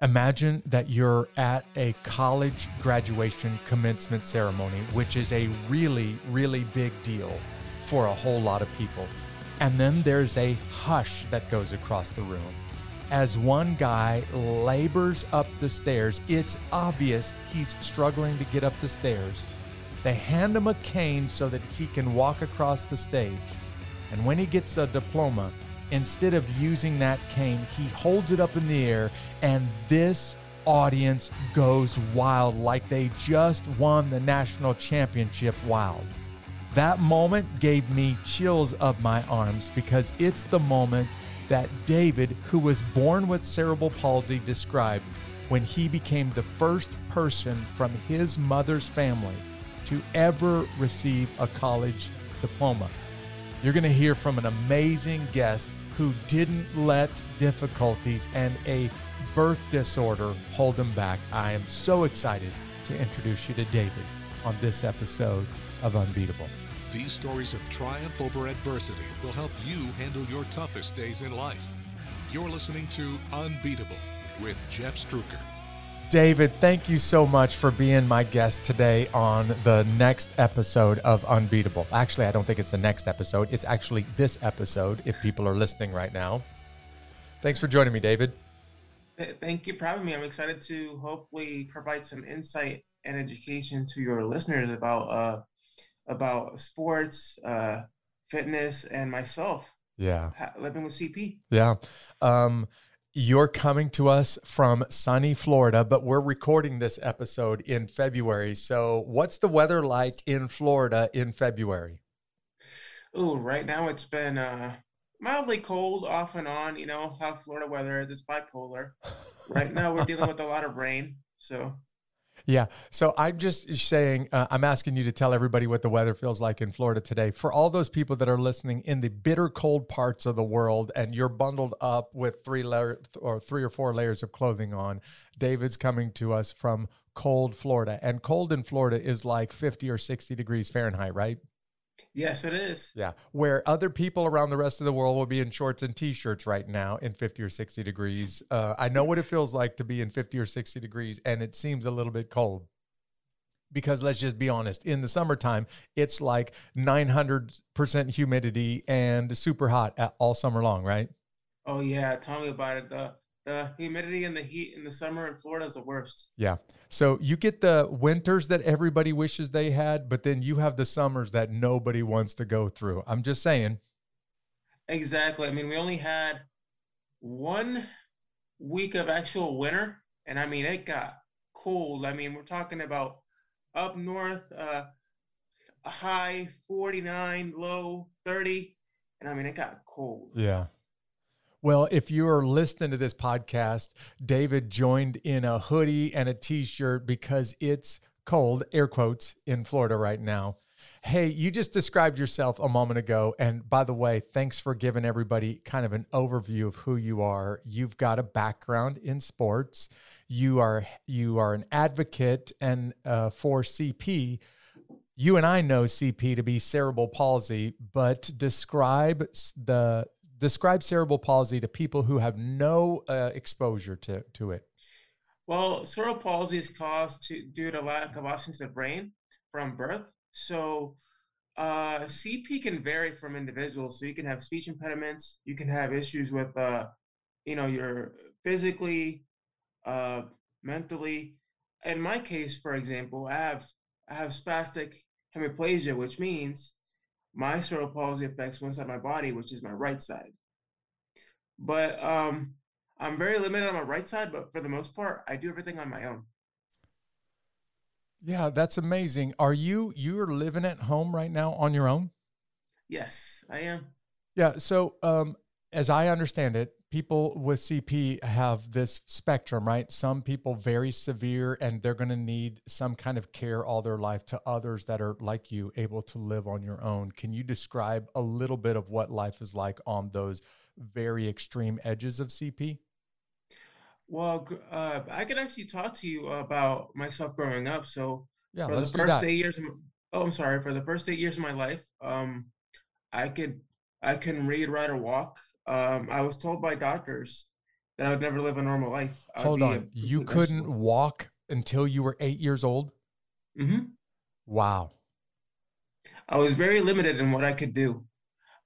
Imagine that you're at a college graduation commencement ceremony, which is a really, really big deal for a whole lot of people. And then there's a hush that goes across the room. As one guy labors up the stairs, it's obvious he's struggling to get up the stairs. They hand him a cane so that he can walk across the stage. And when he gets the diploma, instead of using that cane, he holds it up in the air, and this audience goes wild like they just won the national championship wild. That moment gave me chills up my arms because it's the moment that David, who was born with cerebral palsy, described when he became the first person from his mother's family to ever receive a college diploma. You're going to hear from an amazing guest who didn't let difficulties and a birth disorder hold him back. I am so excited to introduce you to David on this episode of Unbeatable. These stories of triumph over adversity will help you handle your toughest days in life. You're listening to Unbeatable with Jeff Struecker. David, thank you so much for being my guest today on the next episode of Unbeatable. Actually, I don't think it's the next episode. It's actually this episode if people are listening right now. Thanks for joining me, David. Thank you for having me. I'm excited to hopefully provide some insight and education to your listeners about uh, about sports, uh, fitness, and myself. Yeah, living with CP. Yeah. Um, you're coming to us from sunny Florida, but we're recording this episode in February. So, what's the weather like in Florida in February? Oh, right now it's been uh, mildly cold off and on. You know how Florida weather is; it's bipolar. right now, we're dealing with a lot of rain. So, yeah. So I'm just saying, uh, I'm asking you to tell everybody what the weather feels like in Florida today. For all those people that are listening in the bitter cold parts of the world, and you're bundled up with three layer or three or four layers of clothing on, David's coming to us from cold Florida, and cold in Florida is like 50 or 60 degrees Fahrenheit, right? Yes, it is. Yeah. Where other people around the rest of the world will be in shorts and t shirts right now in 50 or 60 degrees. Uh, I know what it feels like to be in 50 or 60 degrees, and it seems a little bit cold. Because let's just be honest, in the summertime, it's like 900% humidity and super hot all summer long, right? Oh, yeah. Tell me about it. The, the humidity and the heat in the summer in Florida is the worst. Yeah. So you get the winters that everybody wishes they had, but then you have the summers that nobody wants to go through. I'm just saying. Exactly. I mean, we only had one week of actual winter, and I mean, it got cold. I mean, we're talking about up north, uh, high 49, low 30, and I mean, it got cold. Yeah. Well, if you're listening to this podcast, David joined in a hoodie and a t shirt because it's cold, air quotes, in Florida right now. Hey, you just described yourself a moment ago. And by the way, thanks for giving everybody kind of an overview of who you are. You've got a background in sports. You are you are an advocate and uh, for CP. You and I know CP to be cerebral palsy, but describe the describe cerebral palsy to people who have no uh, exposure to, to it? Well, cerebral palsy is caused to, due to lack of oxygen to the brain from birth. So, uh, CP can vary from individuals. So you can have speech impediments. You can have issues with, uh, you know, your physically, uh, mentally. In my case, for example, I have I have spastic hemiplegia, which means my cerebral palsy affects one side of my body, which is my right side. But um, I'm very limited on my right side, but for the most part, I do everything on my own. Yeah, that's amazing. Are you you're living at home right now on your own? Yes, I am. Yeah, so um as I understand it, people with CP have this spectrum, right? Some people very severe and they're going to need some kind of care all their life to others that are like you able to live on your own. Can you describe a little bit of what life is like on those very extreme edges of CP? Well, uh, I could actually talk to you about myself growing up. So yeah, for the first eight years, of, oh, I'm sorry, for the first eight years of my life, um, I could I can read, write, or walk. Um, I was told by doctors that I would never live a normal life. Hold on, you couldn't walk until you were eight years old. Mm-hmm. Wow. I was very limited in what I could do.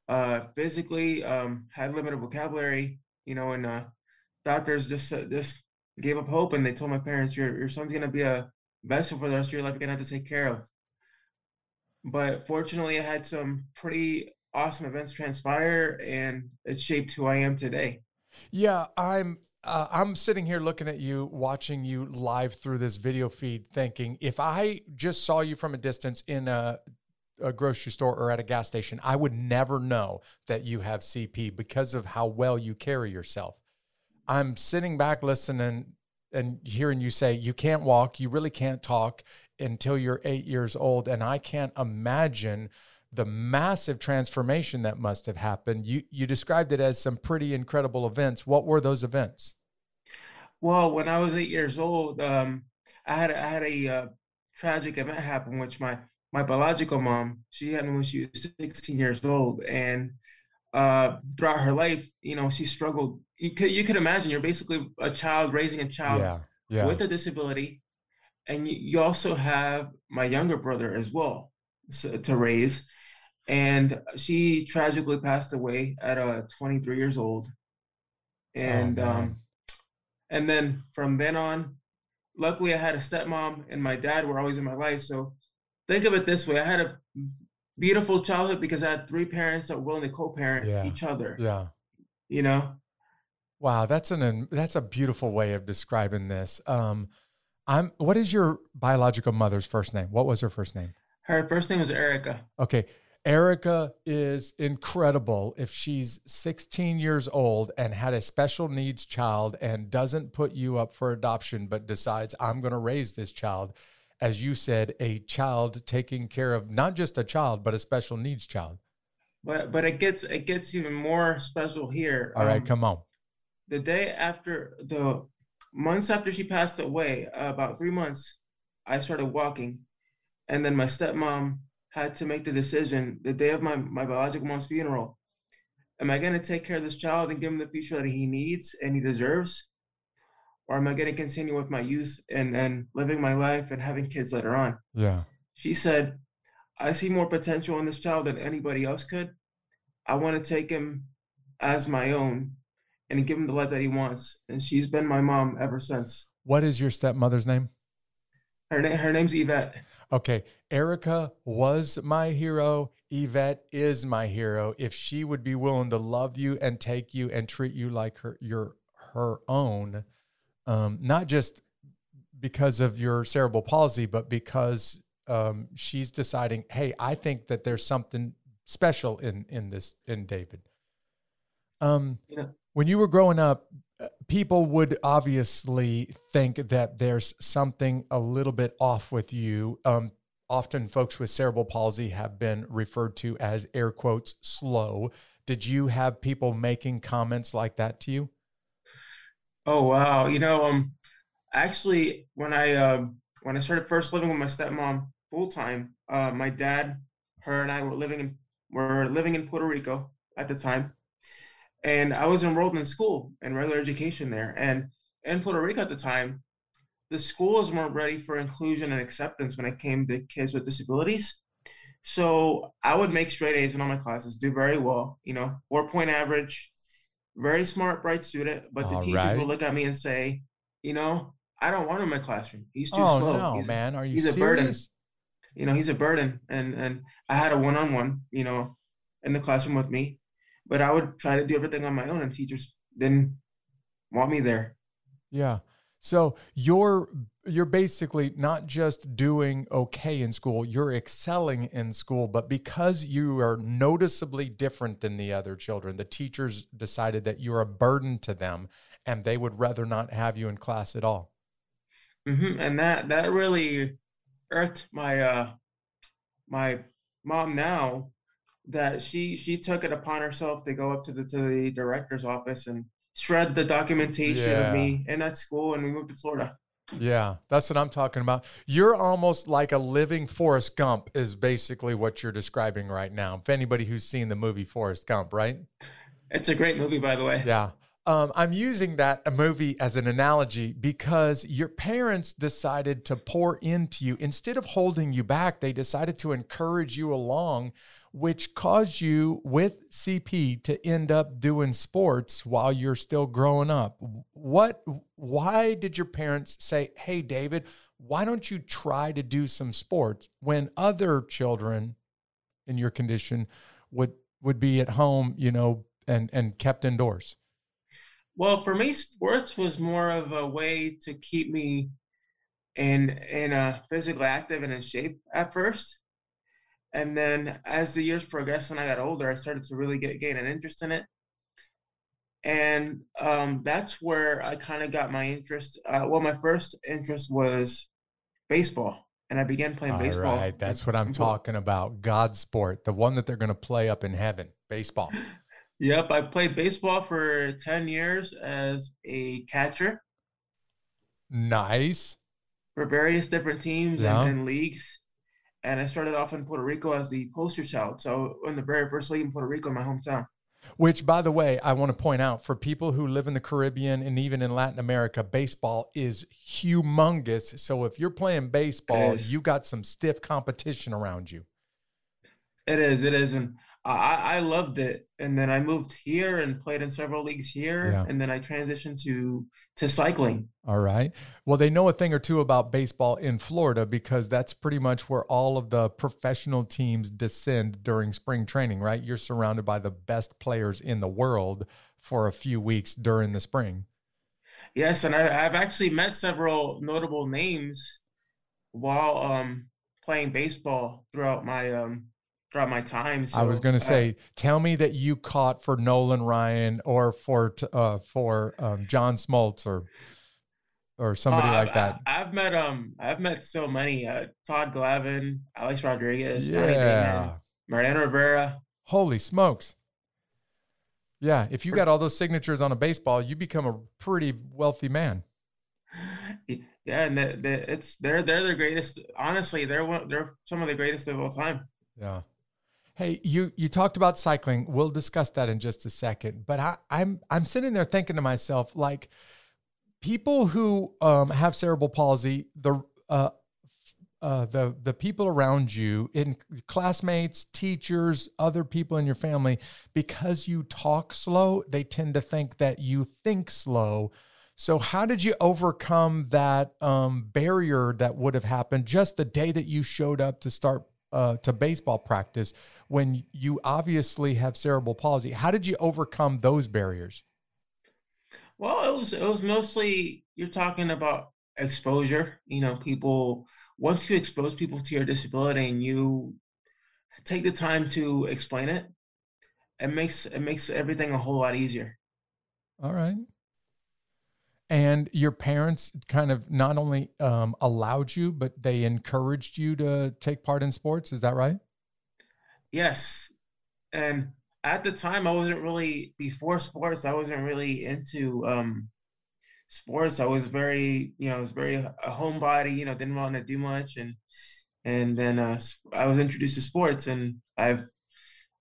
Uh, physically, um, had limited vocabulary, you know, and uh, doctors just uh, just gave up hope, and they told my parents, "Your your son's gonna be a vessel for the rest of your life. You're gonna have to take care of." But fortunately, I had some pretty awesome events transpire, and it shaped who I am today. Yeah, I'm uh, I'm sitting here looking at you, watching you live through this video feed, thinking if I just saw you from a distance in a, a, grocery store or at a gas station, I would never know that you have CP because of how well you carry yourself. I'm sitting back listening and hearing you say you can't walk, you really can't talk until you're eight years old. And I can't imagine the massive transformation that must have happened. You you described it as some pretty incredible events. What were those events? Well, when I was eight years old, um, I had I had a uh, tragic event happen, which my my biological mom she had me when she was 16 years old, and uh, throughout her life, you know, she struggled. You could you could imagine you're basically a child raising a child yeah, yeah. with a disability, and you, you also have my younger brother as well so, to raise and she tragically passed away at uh, 23 years old. And oh, um, and then from then on, luckily I had a stepmom and my dad were always in my life. So think of it this way: I had a beautiful childhood because I had three parents that were willing to co-parent yeah. each other. Yeah, you know. Wow, that's an that's a beautiful way of describing this. Um, I'm. What is your biological mother's first name? What was her first name? Her first name was Erica. Okay, Erica is incredible if she's 16 years old and had a special needs child and doesn't put you up for adoption, but decides, I'm going to raise this child. As you said, a child taking care of not just a child, but a special needs child. But but it gets it gets even more special here. All right, um, come on. The day after the months after she passed away, uh, about three months, I started walking, and then my stepmom had to make the decision the day of my, my biological mom's funeral. Am I going to take care of this child and give him the future that he needs and he deserves? Or am I going to continue with my youth and, and living my life and having kids later on? Yeah. She said, I see more potential in this child than anybody else could. I want to take him as my own and give him the life that he wants. And she's been my mom ever since. What is your stepmother's name? Her, na- her name's Yvette. Okay, Erica was my hero. Yvette is my hero. If she would be willing to love you and take you and treat you like her your her own, um, not just because of your cerebral palsy, but because um, she's deciding, hey, I think that there's something special in in this in David. Um. When you were growing up, people would obviously think that there's something a little bit off with you. Um, often, folks with cerebral palsy have been referred to as air quotes slow. Did you have people making comments like that to you? Oh wow! You know, um, actually, when I uh, when I started first living with my stepmom full time, uh, my dad, her, and I were living in were living in Puerto Rico at the time and I was enrolled in school in regular education there. And in Puerto Rico at the time, the schools weren't ready for inclusion and acceptance when it came to kids with disabilities. So I would make straight A's in all my classes, do very well, you know, four point average, very smart, bright student. But the all teachers right. would look at me and say, you know, I don't want him in my classroom. He's too oh, slow. no, he's, man. Are you he's serious? a burden. You know, he's a burden. And and I had a one on one, you know, in the classroom with me but I would try to do everything on my own, and teachers didn't want me there. Yeah. So you're you're basically not just doing okay in school, you're excelling in school, but because you are noticeably different than the other children, the teachers decided that you're a burden to them and they would rather not have you in class at all. Mm-hmm. And that that really irked my uh my mom now that she she took it upon herself to go up to the to the director's office and shred the documentation yeah. of me in that school and we moved to Florida. Yeah, that's what I'm talking about. You're almost like a living Forrest Gump is basically what you're describing right now. If anybody who's seen the movie Forrest Gump, right? It's a great movie by the way. Yeah. Um, I'm using that movie as an analogy because your parents decided to pour into you. Instead of holding you back, they decided to encourage you along, which caused you with CP to end up doing sports while you're still growing up. What, why did your parents say, Hey, David, why don't you try to do some sports when other children in your condition would, would be at home, you know, and, and kept indoors? Well, for me, sports was more of a way to keep me in in a physically active and in shape at first. And then as the years progressed, when I got older, I started to really get gain an interest in it. And um, that's where I kind of got my interest. Uh, well, my first interest was baseball, and I began playing All baseball. right, that's what I'm talking about. God sport, the one that they're going to play up in heaven, baseball. Yep, I played baseball for 10 years as a catcher. Nice. For various different teams yeah. and, and, leagues. And I started off in Puerto Rico as the poster child. So in the very first league in Puerto Rico, my hometown. Which, by the way, I want to point out for people who live in the Caribbean and even in Latin America, baseball is humongous. So if you're playing baseball, you got some stiff competition around you. It is. It is. And I, I loved it. And then I moved here and played in several leagues here. Yeah. And then I transitioned to to cycling. All right. Well, they know a thing or two about baseball in Florida because that's pretty much where all of the professional teams descend during spring training, right? You're surrounded by the best players in the world for a few weeks during the spring. Yes, and I, have actually met several notable names while um, playing baseball throughout my um, throughout my time. So, I was going to say, uh, tell me that you caught for Nolan Ryan or for uh, for um, John Smoltz or or somebody uh, like I've, that. I've met um I've met so many uh, Todd Glavine, Alex Rodriguez, yeah. Mariano Rivera. Holy smokes! Yeah, if you got all those signatures on a baseball, you become a pretty wealthy man. Yeah, and the, the, it's they're they're the greatest. Honestly, they're one, they're some of the greatest of all time. Yeah. Hey, you you talked about cycling. We'll discuss that in just a second. But I, I'm I'm sitting there thinking to myself, like people who um, have cerebral palsy, the uh, uh, the the people around you, in classmates, teachers, other people in your family, because you talk slow, they tend to think that you think slow. So, how did you overcome that um, barrier that would have happened just the day that you showed up to start uh, to baseball practice when you obviously have cerebral palsy. How did you overcome those barriers? Well, it was it was mostly you're talking about exposure. You know, people once you expose people to your disability and you take the time to explain it, it makes it makes everything a whole lot easier. All right and your parents kind of not only um, allowed you but they encouraged you to take part in sports is that right? Yes. And at the time i wasn't really before sports i wasn't really into um, sports. I was very you know i was very a homebody you know didn't want to do much. And and then uh, i was introduced to sports and i've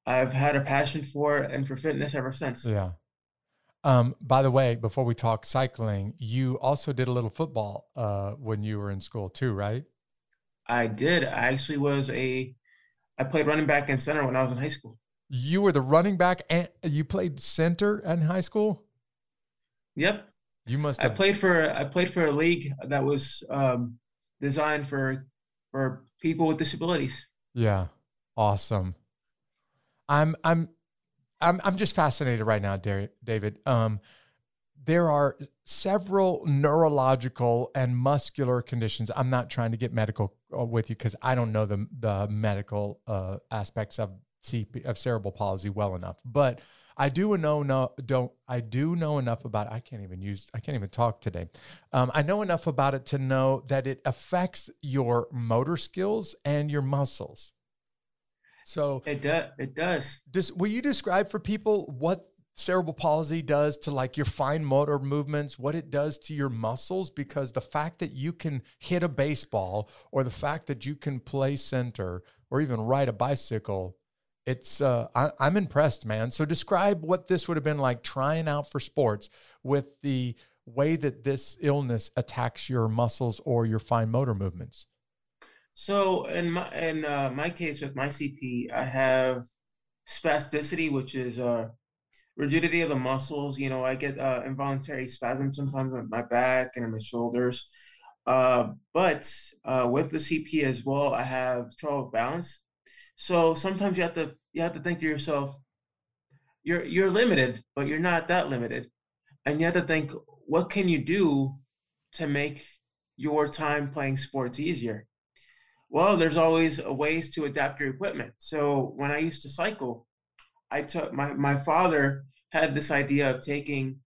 i've had a passion for it and for fitness ever since. Yeah um, by the way, before we talk cycling, you also did a little football uh, when you were in school too, right? I did. I actually was a. I played running back and center when I was in high school. You were the running back, and you played center in high school. Yep. You must. Have... I played for. I played for a league that was um, designed for for people with disabilities. Yeah. Awesome. I'm. I'm I'm I'm just fascinated right now, David. Um, there are several neurological and muscular conditions. I'm not trying to get medical uh, with you because I don't know the the medical uh, aspects of CP, of cerebral palsy well enough, but I do know no don't I do know enough about. I can't even use I can't even talk today. Um, I know enough about it to know that it affects your motor skills and your muscles. So it does. It does. Does will you describe for people what cerebral palsy does to like your fine motor movements, what it does to your muscles? Because the fact that you can hit a baseball or the fact that you can play center or even ride a bicycle It's uh, I, I'm impressed, man. So describe what this would have been like trying out for sports with the way that this illness attacks your muscles or your fine motor movements. So in my in uh, my case with my CP, I have spasticity, which is uh, rigidity of the muscles. You know, I get uh, involuntary spasms sometimes in my back and in my shoulders. Uh, but uh, with the CP as well, I have trouble balance. So sometimes you have to you have to think to yourself, you're you're limited, but you're not that limited, and you have to think, what can you do to make your time playing sports easier? Well, there's always ways to adapt your equipment. So when I used to cycle, I took my my father had this idea of taking,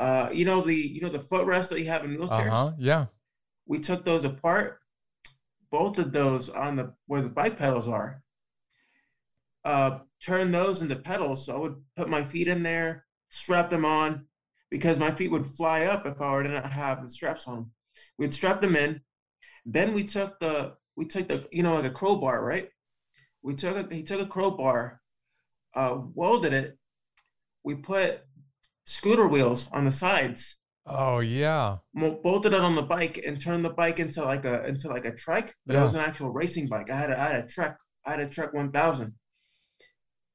uh, you know the you know the footrest that you have in wheelchairs. Uh-huh. Yeah. We took those apart, both of those on the where the bike pedals are. Uh, turn those into pedals. So I would put my feet in there, strap them on, because my feet would fly up if I were to not have the straps on. We'd strap them in. Then we took the we took the you know like a crowbar, right? We took a, he took a crowbar, uh, welded it. We put scooter wheels on the sides. Oh yeah. Bolted it on the bike and turned the bike into like a into like a trek, but yeah. it was an actual racing bike. I had a, I had a Trek I had a Trek 1000,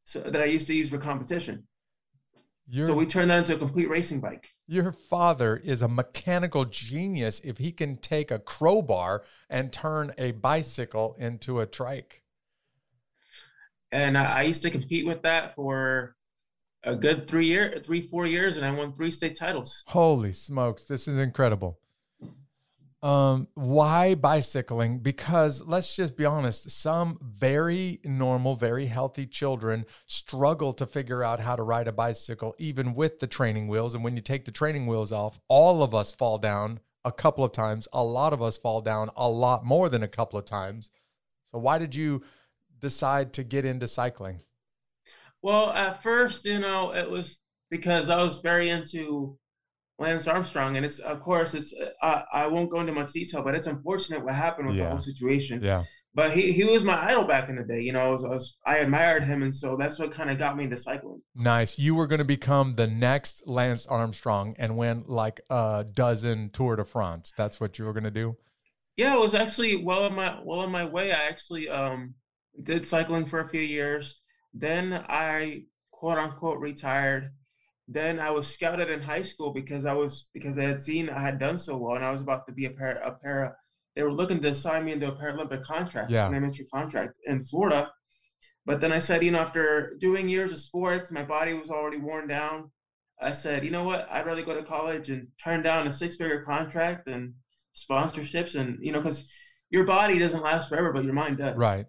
so that I used to use for competition. Your, so we turned that into a complete racing bike. Your father is a mechanical genius if he can take a crowbar and turn a bicycle into a trike. And I, I used to compete with that for a good three year, three four years, and I won three state titles. Holy smokes, this is incredible. Um, why bicycling? Because let's just be honest, some very normal, very healthy children struggle to figure out how to ride a bicycle, even with the training wheels. And when you take the training wheels off, all of us fall down a couple of times. A lot of us fall down a lot more than a couple of times. So, why did you decide to get into cycling? Well, at first, you know, it was because I was very into Lance Armstrong, and it's of course it's uh, I won't go into much detail, but it's unfortunate what happened with yeah. the whole situation. Yeah. But he, he was my idol back in the day. You know, I, was, I, was, I admired him, and so that's what kind of got me into cycling. Nice. You were going to become the next Lance Armstrong and win like a dozen Tour de France. That's what you were going to do. Yeah, it was actually well on my well on my way. I actually um, did cycling for a few years. Then I quote unquote retired then I was scouted in high school because I was because I had seen I had done so well and I was about to be a para a para. They were looking to sign me into a Paralympic contract, yeah. an amateur contract in Florida. But then I said, you know, after doing years of sports, my body was already worn down. I said, you know what? I'd rather go to college and turn down a six-figure contract and sponsorships, and you know, because your body doesn't last forever, but your mind does. Right.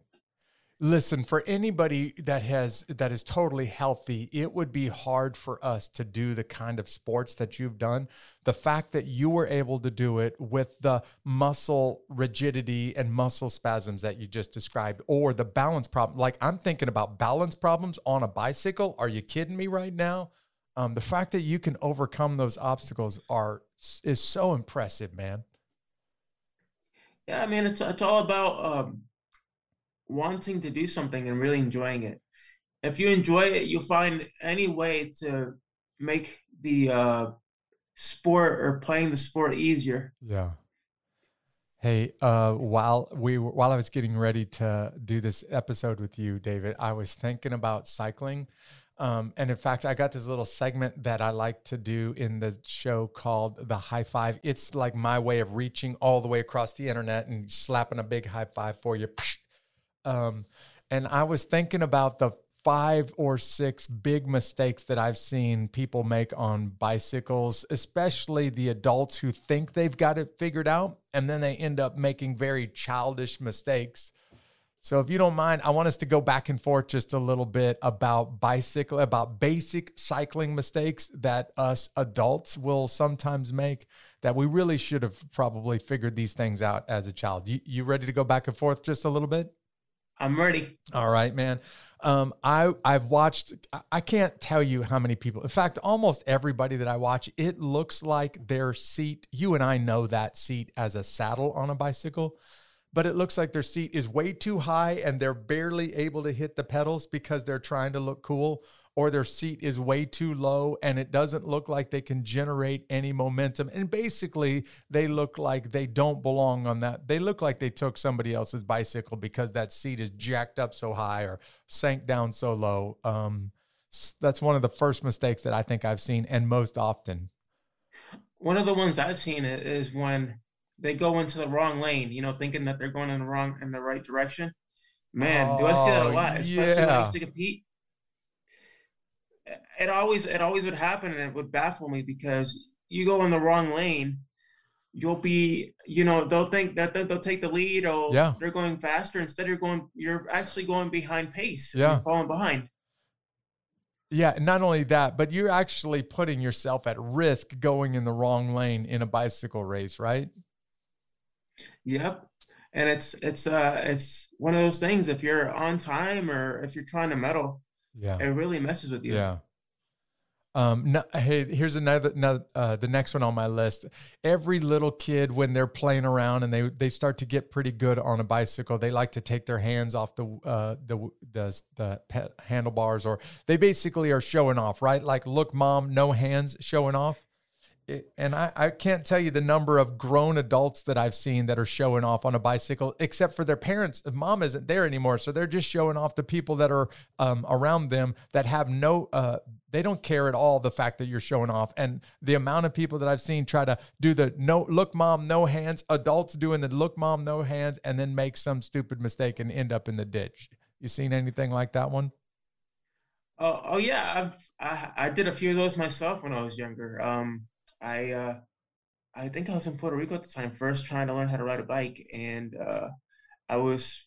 Listen, for anybody that has that is totally healthy, it would be hard for us to do the kind of sports that you've done. The fact that you were able to do it with the muscle rigidity and muscle spasms that you just described, or the balance problem. Like I'm thinking about balance problems on a bicycle. Are you kidding me right now? Um, the fact that you can overcome those obstacles are is so impressive, man. Yeah, I mean it's it's all about um, wanting to do something and really enjoying it. If you enjoy it, you'll find any way to make the uh, sport or playing the sport easier. Yeah. Hey, uh, while we while I was getting ready to do this episode with you, David, I was thinking about cycling. Um, and in fact, I got this little segment that I like to do in the show called the high five. It's like my way of reaching all the way across the internet and slapping a big high five for you. Um, and I was thinking about the five or six big mistakes that I've seen people make on bicycles, especially the adults who think they've got it figured out and then they end up making very childish mistakes. So if you don't mind, I want us to go back and forth just a little bit about bicycle, about basic cycling mistakes that us adults will sometimes make that we really should have probably figured these things out as a child. You, you ready to go back and forth just a little bit? I'm ready. All right, man. Um, I I've watched. I can't tell you how many people. In fact, almost everybody that I watch, it looks like their seat. You and I know that seat as a saddle on a bicycle, but it looks like their seat is way too high and they're barely able to hit the pedals because they're trying to look cool, or their seat is way too low and it doesn't look like they can generate any momentum. And basically, they look like they don't belong on that. They look like they took somebody else's bicycle because that seat is jacked up so high or sank down so low. Um, that's one of the first mistakes that I think I've seen and most often. One of the ones I've seen is when they go into the wrong lane, you know, thinking that they're going in the wrong in the right direction. Man, oh, do I see that a lot, especially yeah. when I used to compete it always it always would happen and it would baffle me because you go in the wrong lane you'll be you know they'll think that they'll take the lead or yeah. they're going faster. Instead you're going you're actually going behind pace yeah. falling behind. Yeah not only that but you're actually putting yourself at risk going in the wrong lane in a bicycle race right? Yep. And it's it's uh it's one of those things if you're on time or if you're trying to medal yeah it really messes with you yeah um, no, hey, here's another, another uh, the next one on my list. Every little kid, when they're playing around and they they start to get pretty good on a bicycle, they like to take their hands off the uh, the the, the handlebars, or they basically are showing off, right? Like, look, mom, no hands, showing off and I, I can't tell you the number of grown adults that I've seen that are showing off on a bicycle, except for their parents. Mom isn't there anymore, so they're just showing off the people that are um, around them that have no. Uh, they don't care at all the fact that you're showing off, and the amount of people that I've seen try to do the no look, mom, no hands. Adults doing the look, mom, no hands, and then make some stupid mistake and end up in the ditch. You seen anything like that one? Oh, oh yeah, I've I, I did a few of those myself when I was younger. Um, I uh, I think I was in Puerto Rico at the time, first trying to learn how to ride a bike, and uh, I was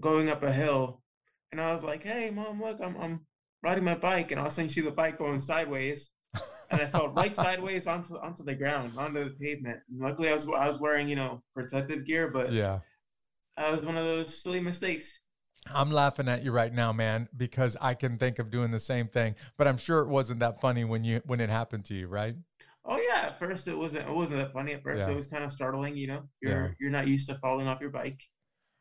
going up a hill, and I was like, "Hey, mom, look, I'm I'm riding my bike," and all of a sudden, you see the bike going sideways, and I fell right sideways onto onto the ground, onto the pavement. And luckily, I was I was wearing you know protective gear, but yeah, that was one of those silly mistakes. I'm laughing at you right now, man, because I can think of doing the same thing, but I'm sure it wasn't that funny when you when it happened to you, right? Oh yeah, at first it wasn't it wasn't that funny at first. Yeah. It was kind of startling, you know. You're yeah. you're not used to falling off your bike.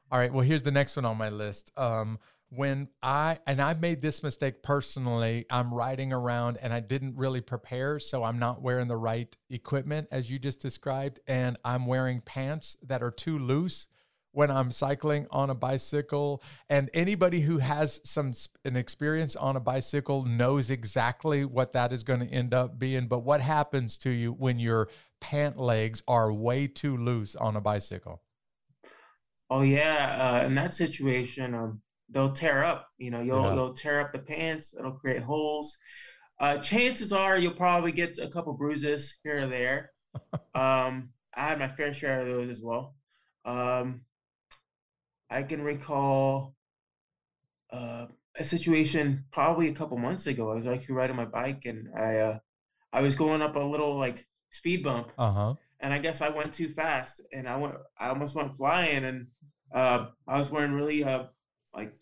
All right, well here's the next one on my list. Um when I and I made this mistake personally, I'm riding around and I didn't really prepare, so I'm not wearing the right equipment as you just described and I'm wearing pants that are too loose when I'm cycling on a bicycle. And anybody who has some an experience on a bicycle knows exactly what that is going to end up being. But what happens to you when your pant legs are way too loose on a bicycle? Oh yeah, uh, in that situation, um, they'll tear up. You know, you'll yeah. you'll tear up the pants. It'll create holes. Uh, chances are you'll probably get a couple bruises here or there. um, I had my fair share of those as well. Um, I can recall uh, a situation probably a couple months ago. I was actually riding my bike and I uh, I was going up a little like speed bump. Uh-huh. And I guess I went too fast and I went I almost went flying and uh, I was wearing really uh like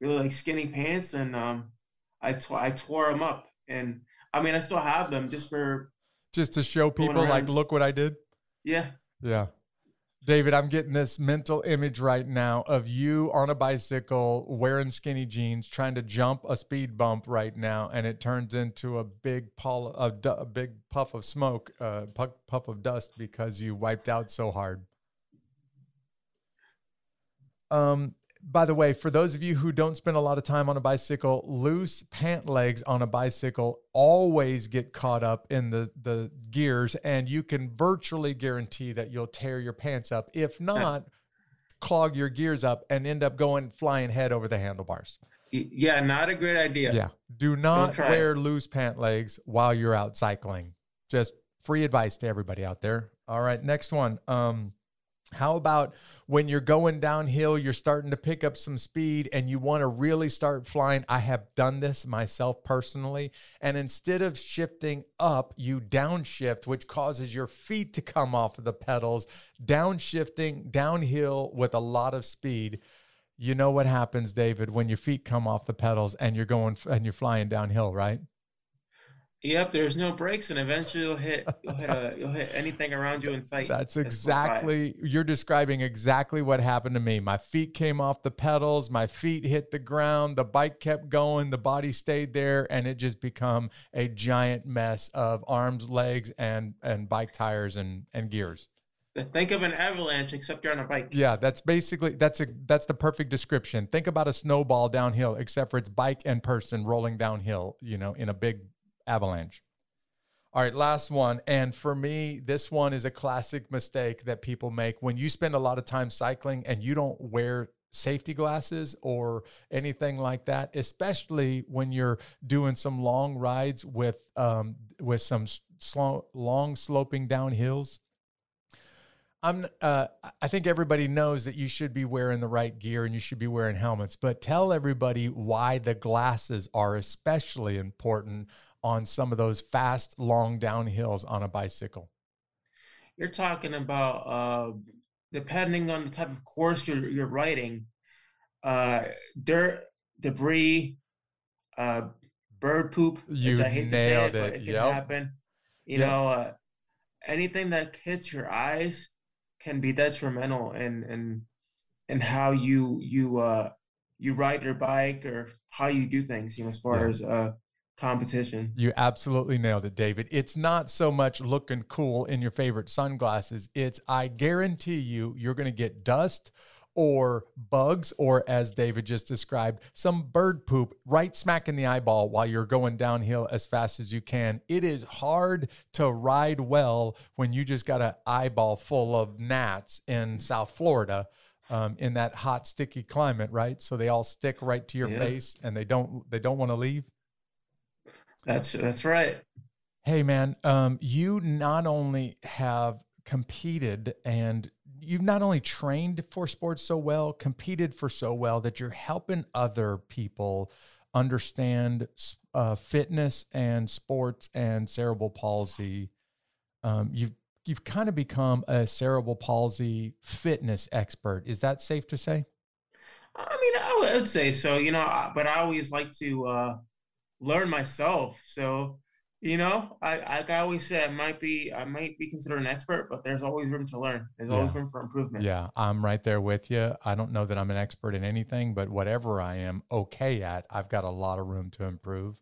really like skinny pants and um I t- I tore them up and I mean I still have them just for just to show people like look what I did. Yeah. Yeah. David, I'm getting this mental image right now of you on a bicycle wearing skinny jeans, trying to jump a speed bump right now, and it turns into a big pol- a, a big puff of smoke, uh, puff, puff of dust because you wiped out so hard. Um, by the way, for those of you who don't spend a lot of time on a bicycle, loose pant legs on a bicycle always get caught up in the, the gears, and you can virtually guarantee that you'll tear your pants up. If not, clog your gears up and end up going flying head over the handlebars. Yeah, not a great idea. Yeah. Do not wear it. loose pant legs while you're out cycling. Just free advice to everybody out there. All right, next one. Um, how about when you're going downhill, you're starting to pick up some speed and you want to really start flying? I have done this myself personally. And instead of shifting up, you downshift, which causes your feet to come off of the pedals, downshifting downhill with a lot of speed. You know what happens, David, when your feet come off the pedals and you're going and you're flying downhill, right? Yep, there's no brakes, and eventually you'll hit you'll hit a, you'll hit anything around you in sight. That's exactly you're describing exactly what happened to me. My feet came off the pedals, my feet hit the ground, the bike kept going, the body stayed there, and it just become a giant mess of arms, legs, and and bike tires and and gears. Think of an avalanche, except you're on a bike. Yeah, that's basically that's a that's the perfect description. Think about a snowball downhill, except for it's bike and person rolling downhill. You know, in a big avalanche. All right, last one. And for me, this one is a classic mistake that people make when you spend a lot of time cycling and you don't wear safety glasses or anything like that, especially when you're doing some long rides with um, with some long sloping downhills. I'm uh, I think everybody knows that you should be wearing the right gear and you should be wearing helmets, but tell everybody why the glasses are especially important on some of those fast, long downhills on a bicycle? You're talking about uh, depending on the type of course you're you're riding, uh, dirt, debris, uh, bird poop. You which I hate nailed to say it, it. it can yep. happen. You yep. know, uh, anything that hits your eyes can be detrimental in in in how you you uh you ride your bike or how you do things. You know, as far yeah. as uh competition. You absolutely nailed it, David. It's not so much looking cool in your favorite sunglasses. It's, I guarantee you, you're going to get dust or bugs, or as David just described, some bird poop right smack in the eyeball while you're going downhill as fast as you can. It is hard to ride well when you just got an eyeball full of gnats in South Florida. Um, in that hot, sticky climate, right? So they all stick right to your yeah. face, and they don't they don't want to leave. That's that's right. Hey man, um, you not only have competed and you've not only trained for sports so well, competed for so well that you're helping other people understand uh, fitness and sports and cerebral palsy. Um, you've you've kind of become a cerebral palsy fitness expert. Is that safe to say? I mean, I would say so. You know, but I always like to uh, learn myself. So, you know, I like I always say I might be I might be considered an expert, but there's always room to learn. There's yeah. always room for improvement. Yeah, I'm right there with you. I don't know that I'm an expert in anything, but whatever I am okay at, I've got a lot of room to improve.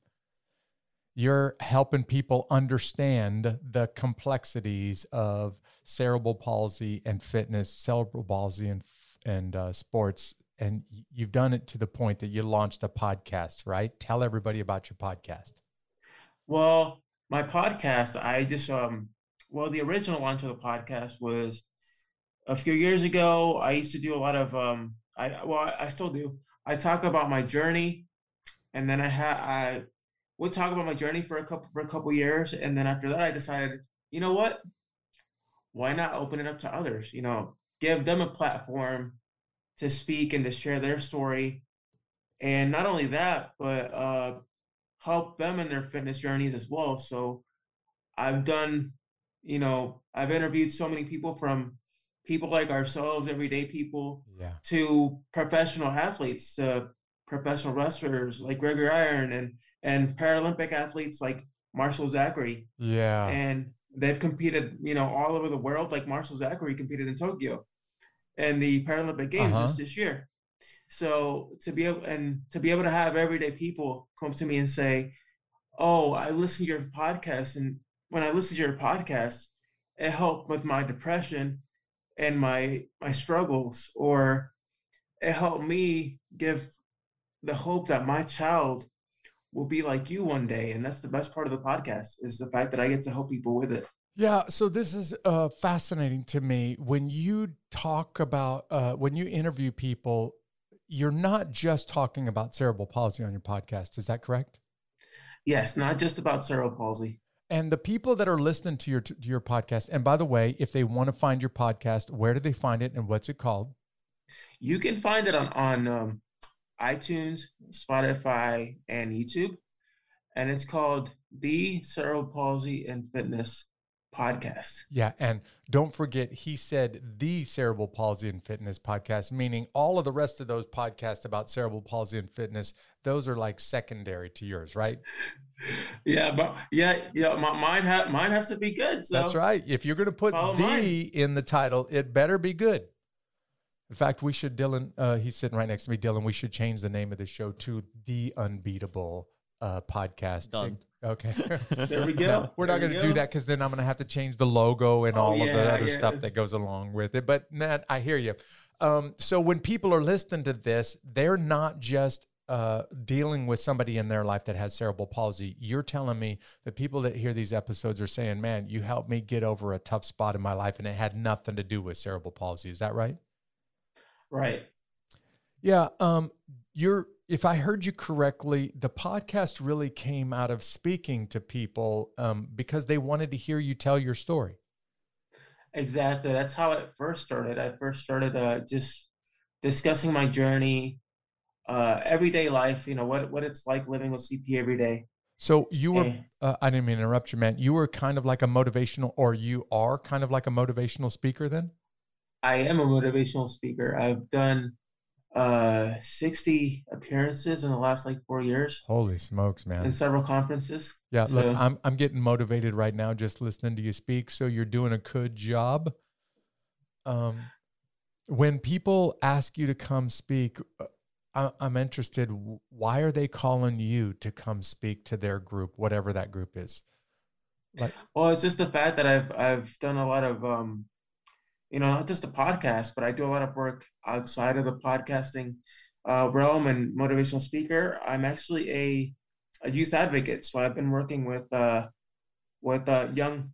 You're helping people understand the complexities of cerebral palsy and fitness, cerebral palsy and and uh, sports and you've done it to the point that you launched a podcast, right? Tell everybody about your podcast. Well, my podcast, I just um well, the original launch of the podcast was a few years ago. I used to do a lot of um I well, I still do. I talk about my journey and then I had I would talk about my journey for a couple for a couple years and then after that I decided, you know what? Why not open it up to others? You know, give them a platform to speak and to share their story. And not only that, but uh, help them in their fitness journeys as well. So I've done, you know, I've interviewed so many people from people like ourselves, everyday people, yeah. to professional athletes, to professional wrestlers like Gregory Iron and and Paralympic athletes like Marshall Zachary. Yeah. And they've competed, you know, all over the world. Like Marshall Zachary competed in Tokyo and the Paralympic Games uh-huh. just this year. So to be able and to be able to have everyday people come to me and say, "Oh, I listened to your podcast, and when I listened to your podcast, it helped with my depression and my my struggles, or it helped me give the hope that my child will be like you one day." And that's the best part of the podcast is the fact that I get to help people with it. Yeah, so this is uh, fascinating to me. When you talk about, uh, when you interview people, you're not just talking about cerebral palsy on your podcast. Is that correct? Yes, not just about cerebral palsy. And the people that are listening to your to your podcast, and by the way, if they want to find your podcast, where do they find it, and what's it called? You can find it on on um, iTunes, Spotify, and YouTube, and it's called the Cerebral Palsy and Fitness podcast. Yeah. And don't forget, he said the cerebral palsy and fitness podcast, meaning all of the rest of those podcasts about cerebral palsy and fitness, those are like secondary to yours, right? Yeah, but yeah, yeah, my, mine ha- mine has to be good. So That's right. If you're going to put the mine. in the title, it better be good. In fact, we should, Dylan, uh, he's sitting right next to me. Dylan, we should change the name of the show to The Unbeatable uh, Podcast. Done. Okay. There we go. No, we're not going to do that because then I'm going to have to change the logo and Oh, all of the other yeah. stuff that goes along with it. But Matt, I hear you. Um, so when people are listening to this, they're not just uh, dealing with somebody in their life that has cerebral palsy. You're telling me that people that hear these episodes are saying, "Man, you helped me get over a tough spot in my life, and it had nothing to do with cerebral palsy." Is that right? Right. Yeah. Um, you're, if I heard you correctly, the podcast really came out of speaking to people um, because they wanted to hear you tell your story. Exactly. That's how it first started. I first started uh, just discussing my journey, uh, everyday life. You know what what it's like living with CP every day. So you were, uh, I didn't mean to interrupt you, man. You were kind of like a motivational, or you are kind of like a motivational speaker then? I am a motivational speaker. I've done uh 60 appearances in the last like four years Holy smokes, man in several conferences. Yeah, look, So- I'm, I'm getting motivated right now just listening to you speak. So you're doing a good job. Um, when people ask you to come speak, uh, I, I'm interested. Why are they calling you to come speak to their group, whatever that group is? Like, Well, it's just the fact that I've I've done a lot of um, you know, not just a podcast, but I do a lot of work outside of the podcasting uh, realm and motivational speaker. I'm actually a a youth advocate, so I've been working with uh, with uh, young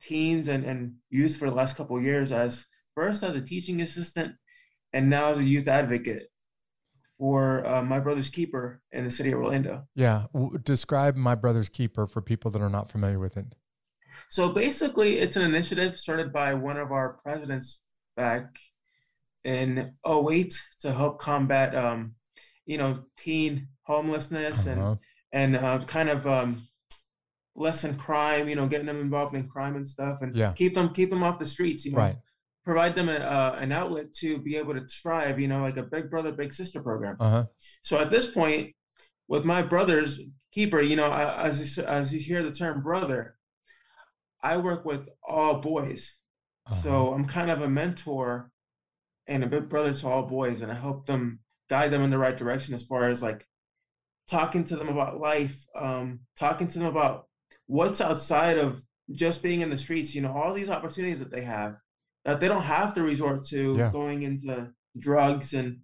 teens and, and youth for the last couple years as first as a teaching assistant and now as a youth advocate for uh, my brother's keeper in the city of Orlando. yeah, describe my brother's keeper for people that are not familiar with it. So basically, it's an initiative started by one of our presidents back in 08 to help combat, um, you know, teen homelessness and Uh-huh. and uh, kind of um, lessen crime. You know, getting them involved in crime and stuff, and Yeah. keep them keep them off the streets. You know, Right. provide them a, uh, an outlet to be able to strive. You know, like a big brother, big sister program. Uh huh. So at this point, with my brother's keeper, you know, as you, as you hear the term brother, I work with all boys. Uh-huh. So I'm kind of a mentor and a big brother to all boys, and I help them guide them in the right direction as far as like talking to them about life, um, talking to them about what's outside of just being in the streets. You know, all these opportunities that they have that they don't have to resort to Yeah. going into drugs and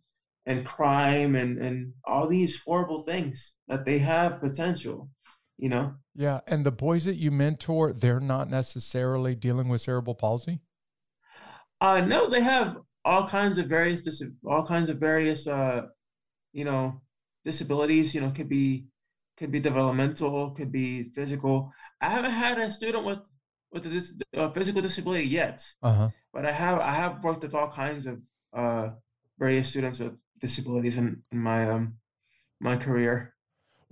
and crime and and all these horrible things that they have potential. You know. Yeah. And the boys that you mentor, they're not necessarily dealing with cerebral palsy. Uh, no, they have all kinds of various dis- all kinds of various uh, you know, disabilities. You know, could be could be developmental, could be physical. I haven't had a student with with a dis- uh, physical disability yet, Uh huh. but I have I have worked with all kinds of uh, various students with disabilities in, in my um my career.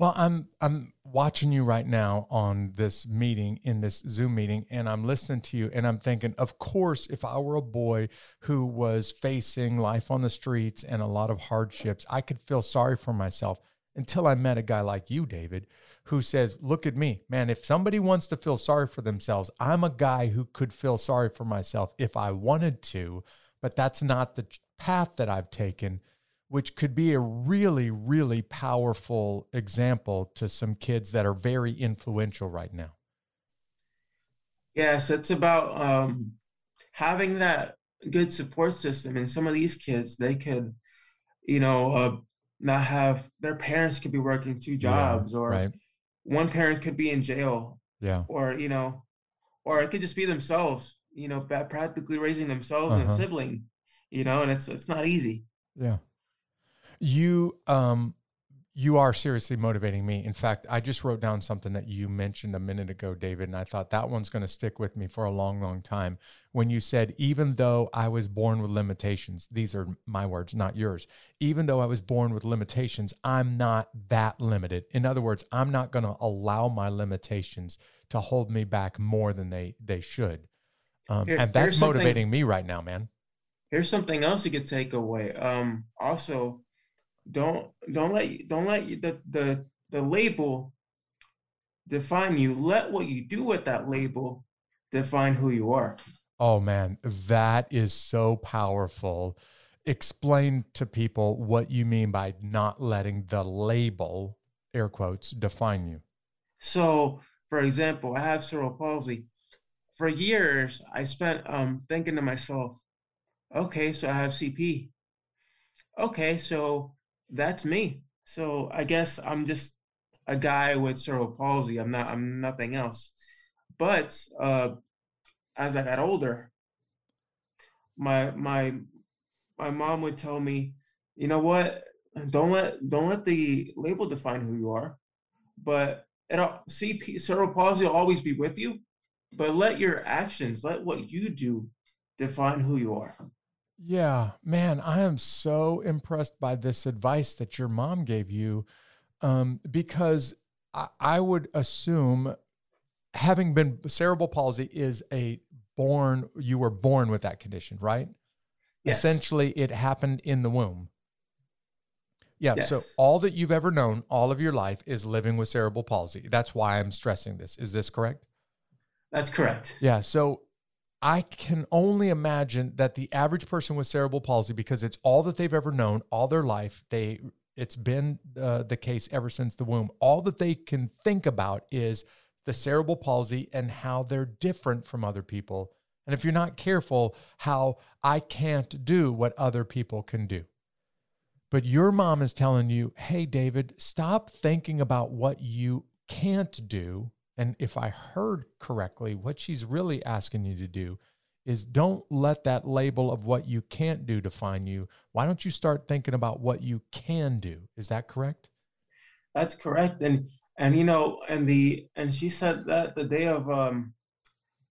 Well, I'm I'm watching you right now on this meeting in this Zoom meeting and I'm listening to you and I'm thinking, of course, if I were a boy who was facing life on the streets and a lot of hardships, I could feel sorry for myself until I met a guy like you, David, who says, "Look at me, man, if somebody wants to feel sorry for themselves, I'm a guy who could feel sorry for myself if I wanted to, but that's not the path that I've taken." Which could be a really, really powerful example to some kids that are very influential right now. Yes, it's about um, having that good support system. And some of these kids, they could, you know, uh, not have their parents could be working two jobs, or right. one parent could be in jail, Yeah. or you know, or it could just be themselves, you know, practically raising themselves and a Uh-huh. sibling, you know, and it's it's not easy. Yeah. You um you are seriously motivating me. In fact, I just wrote down something that you mentioned a minute ago, David, and I thought that one's going to stick with me for a long, long time. When you said, even though I was born with limitations, these are my words, not yours. Even though I was born with limitations, I'm not that limited. In other words, I'm not going to allow my limitations to hold me back more than they they should. Um, Here- and that's motivating me right now, man. Here's something else you could take away. Um, also, don't don't let don't let the the the label define you. Let what you do with that label define who you are. Oh man, that is so powerful. Explain to people what you mean by not letting the label, air quotes, define you. So, for example, I have cerebral palsy. For years, I spent um, thinking to myself, okay, so I have CP. Okay, so that's me. So I guess I'm just a guy with cerebral palsy. I'm not. I'm nothing else. But uh, as I got older, my my my mom would tell me, you know what? Don't let don't let the label define who you are. But it'll CP cerebral palsy will always be with you, but let your actions, let what you do define who you are. Yeah, man, I am so impressed by this advice that your mom gave you um, because I, I would assume having been cerebral palsy is a born, you were born with that condition, right? Yes. Essentially, it happened in the womb. Yeah. So all that you've ever known, all of your life, is living with cerebral palsy. That's why I'm stressing this. Is this correct? That's correct. Yeah. So I can only imagine that the average person with cerebral palsy, because it's all that they've ever known all their life, they it's been uh, the case ever since the womb. All that they can think about is the cerebral palsy and how they're different from other people. And if you're not careful, how I can't do what other people can do. But your mom is telling you, hey, David, stop thinking about what you can't do. And if I heard correctly, what she's really asking you to do is don't let that label of what you can't do define you. Why don't you start thinking about what you can do? Is that correct? That's correct. And and you know, and the and she said that the day of um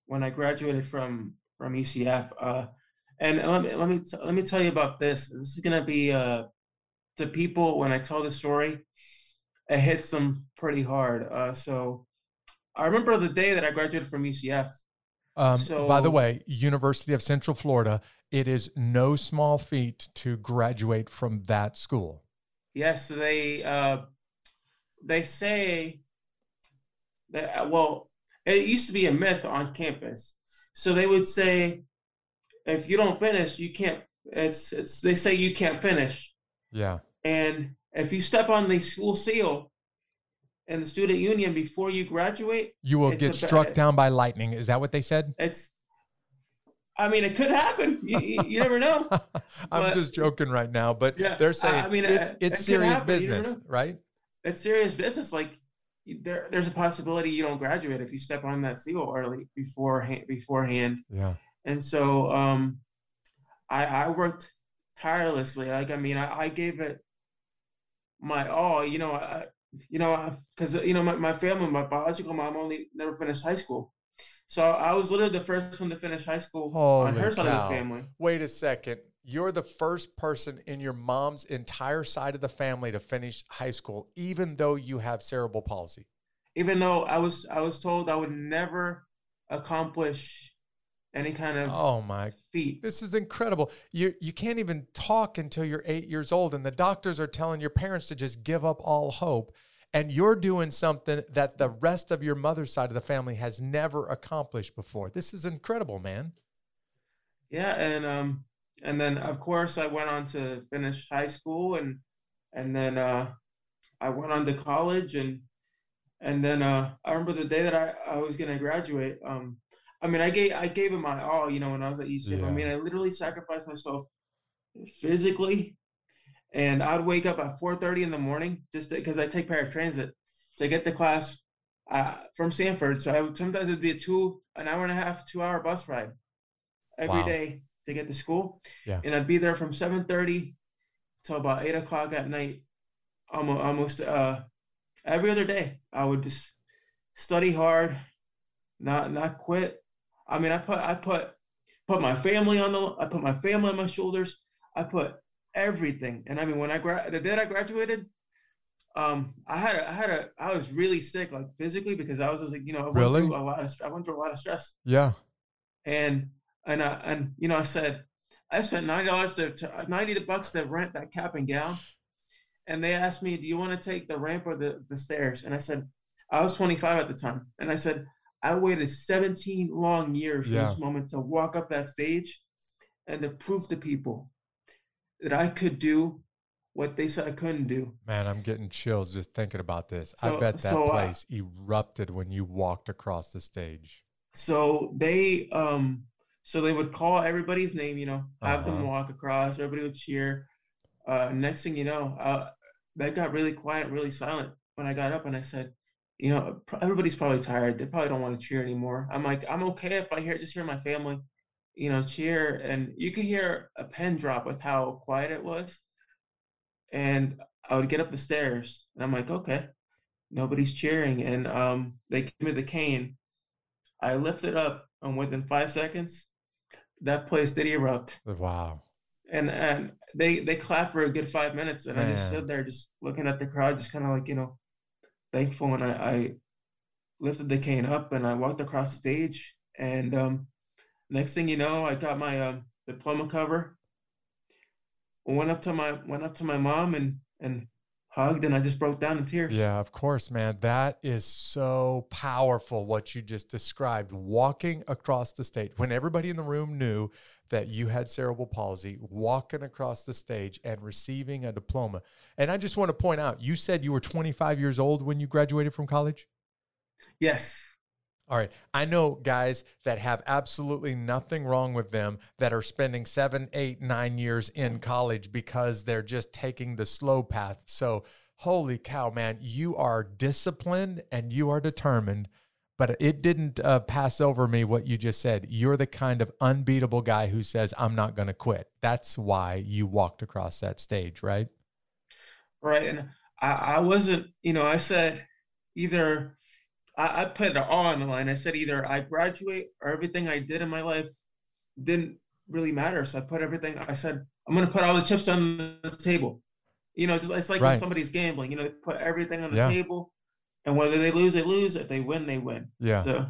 when I graduated from from UCF. Uh, and let me let me t- let me tell you about this. This is gonna be uh to people when I tell the story, it hits them pretty hard. Uh, so I remember the day that I graduated from UCF. Um, by the way, University of Central Florida, it is no small feat to graduate from that school. Yes, they uh, they say that uh, well, it used to be a myth on campus. So they would say, if you don't finish, you can't. It's it's they say you can't finish, Yeah. and if you step on the school seal in the student union before you graduate, You will get a struck down by lightning. Is that what they said? it's. I mean, it could happen. You, you, never know. I'm But- just joking right now, but Yeah, they're saying I mean, it's, it's it serious happen, you never business, right? It's serious business. Like there, there's a possibility you don't graduate if you step on that seal early beforehand. Beforehand, Yeah. and so um, I, I worked tirelessly. Like I mean, I, I gave it my all. You know, I, you know, because you know my, my family, my biological mom only never finished high school, so I was literally the first one to finish high school on Holy her side of the family. Wait a second. You're the first person in your mom's entire side of the family to finish high school, even though you have cerebral palsy. Even though I was I was told I would never accomplish any kind of Oh my feet. This is incredible. You you can't even talk until you're eight years old, and the doctors are telling your parents to just give up all hope. And you're doing something that the rest of your mother's side of the family has never accomplished before. This is incredible, man. Yeah, and um, and then of course I went on to finish high school, and and then uh, I went on to college, and and then uh, I remember the day that I, I was gonna graduate. Um, I mean, I gave I gave it my all, you know, when I was at UCF. I mean, I literally sacrificed myself physically, and I'd wake up at 4:30 in the morning just because I take paratransit to get to class uh, from Sanford. So I would, sometimes it'd be a two, an hour and a half, two hour bus ride every day Wow. to get to school. Yeah. And I'd be there from 7:30 till about eight o'clock at night, almost almost uh, every other day. I would just study hard, not not quit. I mean, I put I put put my family on the I put my family on my shoulders. I put everything. And I mean, when I gra- the day I graduated, um, I had a, I had a I was really sick like physically because I was just like you know I went Really? through a lot of I went through a lot of stress Yeah. and and uh, and you know I said I spent ninety dollars to, to ninety bucks to rent that cap and gown, and they asked me, do you want to take the ramp or the the stairs? And I said I was twenty five at the time, and I said I waited seventeen long years for this moment to walk up that stage, and to prove to people that I could do what they said I couldn't do. Man, I'm getting chills just thinking about this. I bet that so, uh, place erupted when you walked across the stage. so they um so they would call everybody's name you know have them Uh-huh. walk across everybody would cheer uh next thing you know uh that got really quiet really silent when i got up and i said you know everybody's probably tired they probably don't want to cheer anymore i'm like i'm okay if i hear just hear my family you know cheer and you could hear a pen drop with how quiet it was and i would get up the stairs and i'm like okay nobody's cheering and um they give me the cane I lift it up, and within five seconds, that place did erupt. Wow. And and they they clapped for a good five minutes, and I just stood there, just looking at the crowd, just kind of like you know, thankful. And I, I lifted the cane up, and I walked across the stage, and um, next thing you know, I got my um, diploma cover. Went up to my went up to my mom and and hugged, and I just broke down in tears. Yeah, of course, man. That is so powerful what you just described. Walking across the stage when everybody in the room knew that you had cerebral palsy, walking across the stage and receiving a diploma. And I just want to point out, you said you were 25 years old when you graduated from college? Yes. All right. I know guys that have absolutely nothing wrong with them that are spending seven, eight, nine years in college because they're just taking the slow path. So, holy cow, man, you are disciplined and you are determined. But it didn't uh, pass over me what you just said. You're the kind of unbeatable guy who says, I'm not going to quit. That's why you walked across that stage, right? right? And I, I wasn't, you know, I said either I, I put it all on the line. I said either I graduate or everything I did in my life didn't really matter. So I put everything. I said I'm gonna put all the chips on the table. You know, just, it's like when somebody's gambling. You know, they put everything on the Yeah. table, and whether they lose, they lose. If they win, they win. Yeah. So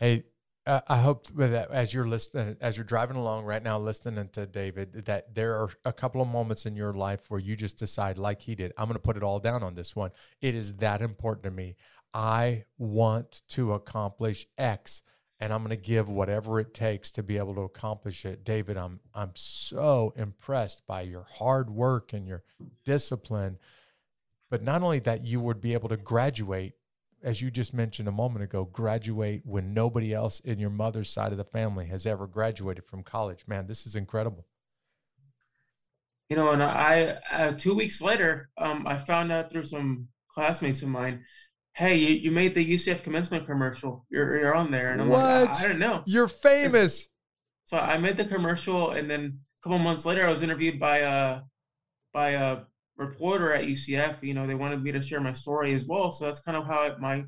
Hey, uh, I hope that as you're listening, as you're driving along right now, listening to David, that there are a couple of moments in your life where you just decide, like he did, I'm going to put it all down on this one. It is that important to me. I want to accomplish X, and I'm going to give whatever it takes to be able to accomplish it. David, I'm I'm so impressed by your hard work and your discipline. But not only that, you would be able to graduate as you just mentioned a moment ago, graduate when nobody else in your mother's side of the family has ever graduated from college. Man, this is incredible. you know, and I uh, two weeks later, um, I found out through some classmates of mine, hey, you, you made the UCF commencement commercial. You're you're on there, and I'm like, What? I, I didn't know. You're famous. So I made the commercial, and then a couple months later, I was interviewed by a by a reporter at UCF. You know, they wanted me to share my story as well. So that's kind of how my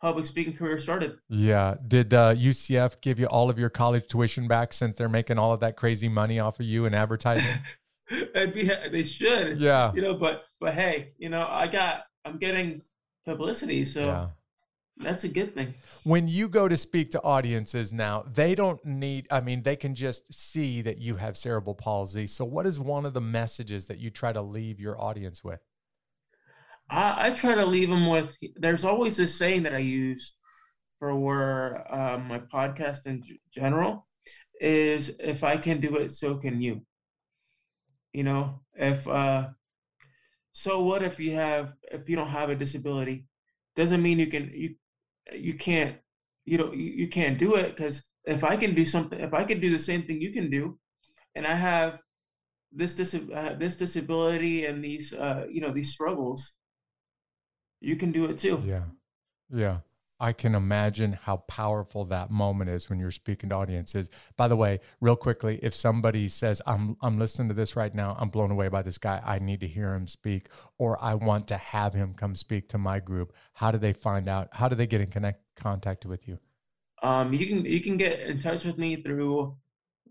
public speaking career started. Yeah. Did uh, UCF give you all of your college tuition back since they're making all of that crazy money off of you and advertising? Be, they should, yeah. you know. But but hey, you know, I got I'm getting publicity, so Yeah. that's a good thing. When you go to speak to audiences now, they don't need, I mean, they can just see that you have cerebral palsy. So, what is one of the messages that you try to leave your audience with? I, I try to leave them with. There's always this saying that I use for where uh, my podcast in g- general is, "If I can do it, so can you." You know, if uh, so, what if you have if you don't have a disability? Doesn't mean you can you you can't you know you, you can't do it because if I can do something, if I can do the same thing you can do, and I have this dis- uh, this disability and these uh, you know these struggles, you can do it too. Yeah. Yeah. I can imagine how powerful that moment is when you're speaking to audiences. By the way, real quickly, if somebody says, I'm I'm listening to this right now, I'm blown away by this guy. I need to hear him speak, or I want to have him come speak to my group, how do they find out? How do they get in connect contact with you? Um, you can you can get in touch with me through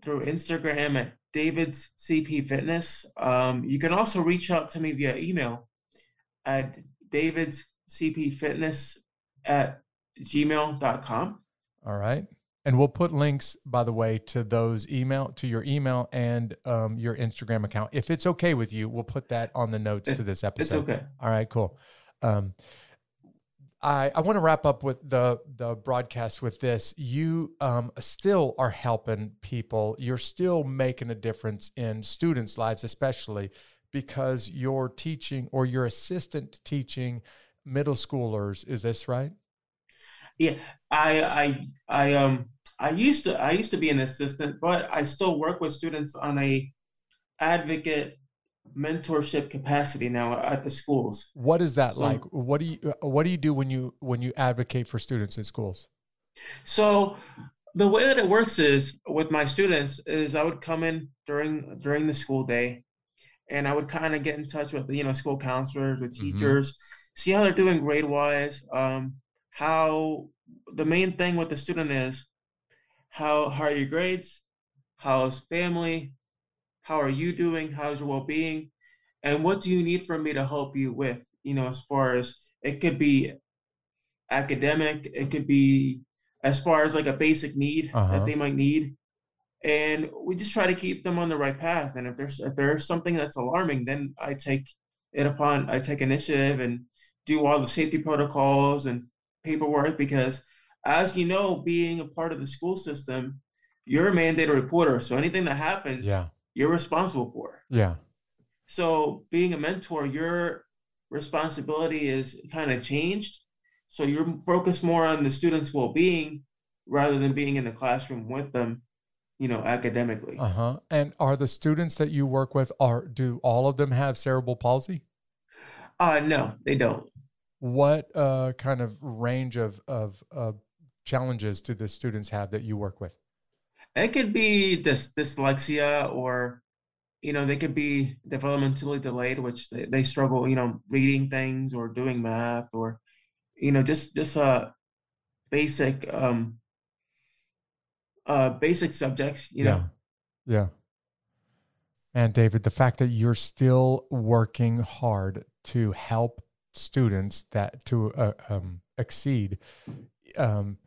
through Instagram at David's CP Fitness. Um, you can also reach out to me via email at David's CP Fitness at gmail.com. All right. And we'll put links, by the way, to those email to your email and um, your Instagram account. If it's okay with you, we'll put that on the notes It- to this episode. It's okay. All right, cool. Um, I, I want to wrap up with the the broadcast with this. You um, still are helping people. You're still making a difference in students' lives, especially because you're teaching or your assistant teaching middle schoolers. Is this right? Yeah, I I I um I used to I used to be an assistant, but I still work with students on a advocate mentorship capacity now at the schools. What is that So- like? What do you What do you do when you when you advocate for students in schools? So the way that it works is with my students is I would come in during during the school day and I would kind of get in touch with you know school counselors with Mhm. teachers, see how they're doing grade wise, um, how the main thing with the student is how how are your grades, how's family, how are you doing, how's your well being, and what do you need from me to help you with, you know, as far as it could be academic, it could be as far as like a basic need Uh-huh. that they might need. And we just try to keep them on the right path. And if there's if there's something that's alarming then i take it upon i take initiative and do all the safety protocols and paperwork because as you know being a part of the school system you're a mandated reporter so anything that happens Yeah, you're responsible for yeah, so being a mentor, your responsibility is kind of changed. So you're focused more on the students' well-being rather than being in the classroom with them, you know, academically. uh huh. And are the students that you work with are do all of them have cerebral palsy? Uh no, they don't. What uh, kind of range of of uh, challenges do the students have that you work with? It could be dys- dyslexia or you know, they could be developmentally delayed, which they, they struggle, you know, reading things or doing math or, you know, just just uh basic um uh basic subjects, you know. Yeah. Yeah. And David, the fact that you're still working hard to help students that to uh, um, exceed, um,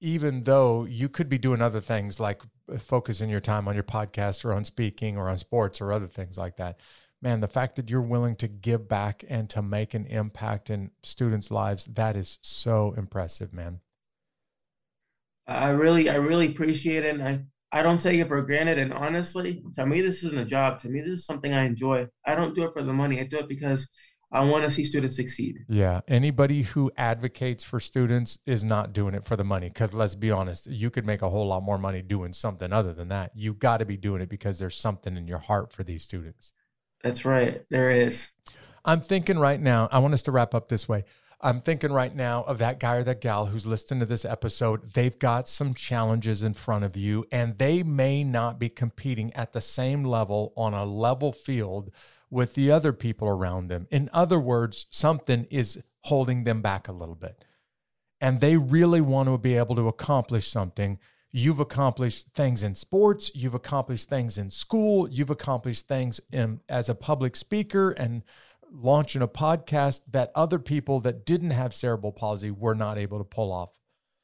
even though you could be doing other things like focusing your time on your podcast or on speaking or on sports or other things like that. Man, the fact that you're willing to give back and to make an impact in students' lives, that is so impressive, man. I really, I really appreciate it. And I, I don't take it for granted. And honestly, to me, this isn't a job. To me, this is something I enjoy. I don't do it for the money. I do it because I want to see students succeed. Yeah. Anybody who advocates for students is not doing it for the money. Because let's be honest, you could make a whole lot more money doing something other than that. You've got to be doing it because there's something in your heart for these students. That's right. There is. I'm thinking right now, I want us to wrap up this way. I'm thinking right now of that guy or that gal who's listening to this episode. They've got some challenges in front of you, and they may not be competing at the same level on a level field with the other people around them. In other words, something is holding them back a little bit. And they really want to be able to accomplish something. You've accomplished things in sports, you've accomplished things in school, you've accomplished things in, as a public speaker and launching a podcast that other people that didn't have cerebral palsy were not able to pull off.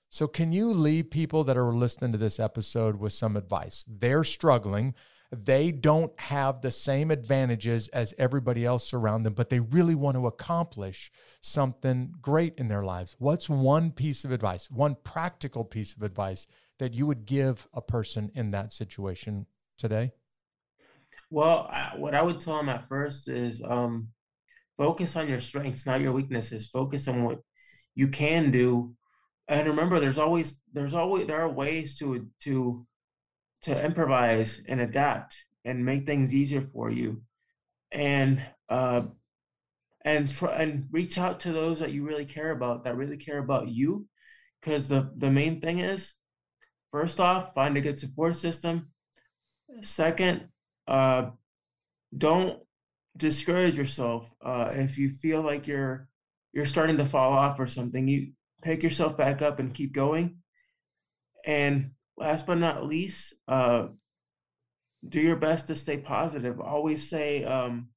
So, can you leave people that are listening to this episode with some advice? They're struggling. They don't have the same advantages as everybody else around them, but they really want to accomplish something great in their lives. What's one piece of advice, one practical piece of advice that you would give a person in that situation today? Well, I, what I would tell them at first is um, focus on your strengths, not your weaknesses. Focus on what you can do, and remember, there's always there's always there are ways to to to improvise and adapt and make things easier for you, and uh, and and reach out to those that you really care about, that really care about you, because the the main thing is, first off, find a good support system. Second, uh, don't discourage yourself uh, if you feel like you're you're starting to fall off or something. You pick yourself back up and keep going. And last but not least, uh, do your best to stay positive. Always say um,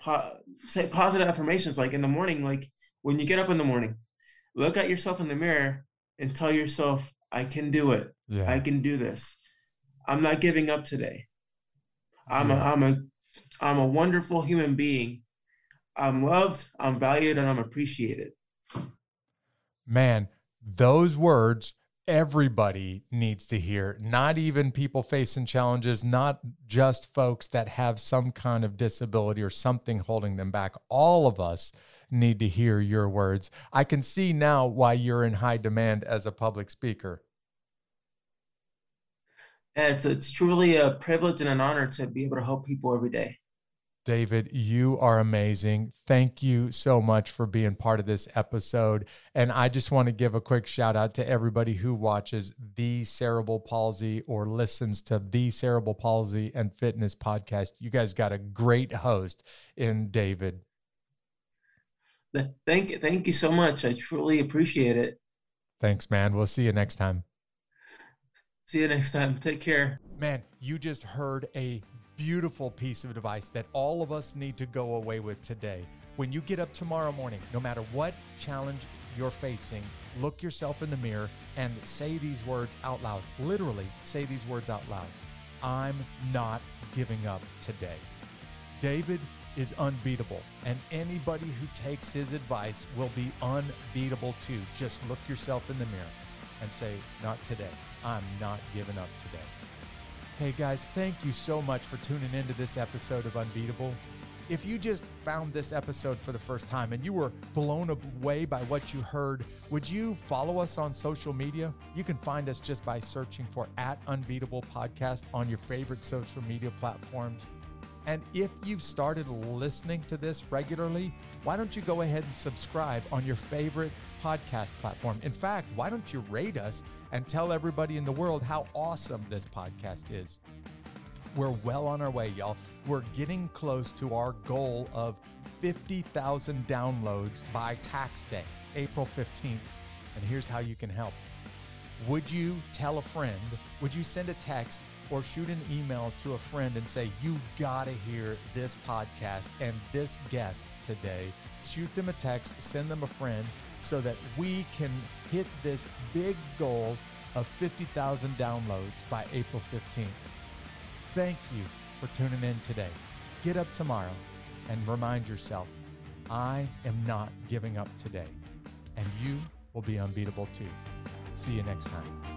po- say positive affirmations like in the morning like when you get up in the morning look at yourself in the mirror and tell yourself i can do it Yeah. i can do this i'm not giving up today i'm Yeah. a i'm a i'm a wonderful human being i'm loved i'm valued and i'm appreciated Man, those words everybody needs to hear, not even people facing challenges, not just folks that have some kind of disability or something holding them back. All of us need to hear your words. I can see now why you're in high demand as a public speaker. It's it's truly a privilege and an honor to be able to help people every day David, you are amazing. Thank you so much for being part of this episode. And I just want to give a quick shout out to everybody who watches the cerebral palsy or listens to the cerebral palsy and fitness podcast. You guys got a great host in David. Thank you thank you so much i truly appreciate it Thanks, man. We'll see you next time. see you next time take care Man, you just heard a beautiful piece of advice that all of us need to go away with today. When you get up tomorrow morning, no matter what challenge you're facing, look yourself in the mirror and say these words out loud. Literally, say these words out loud. I'm not giving up today. David is unbeatable, and anybody who takes his advice will be unbeatable too. Just look yourself in the mirror and say, Not today. I'm not giving up today. Hey guys, thank you so much for tuning into this episode of Unbeatable. If you just found this episode for the first time and you were blown away by what you heard, would you follow us on social media? You can find us just by searching for at Unbeatable Podcast on your favorite social media platforms. And if you've started listening to this regularly, why don't you go ahead and subscribe on your favorite podcast platform? In fact, why don't you rate us and tell everybody in the world how awesome this podcast is? We're well on our way, y'all. We're getting close to our goal of 50,000 downloads by tax day, April 15th. And here's how you can help. Would you tell a friend? Would you send a text or shoot an email to a friend and say, You gotta hear this podcast and this guest today? Shoot them a text, send them a friend so that we can hit this big goal of 50,000 downloads by April 15th. Thank you for tuning in today. Get up tomorrow and remind yourself, I am not giving up today. And you will be unbeatable too. See you next time.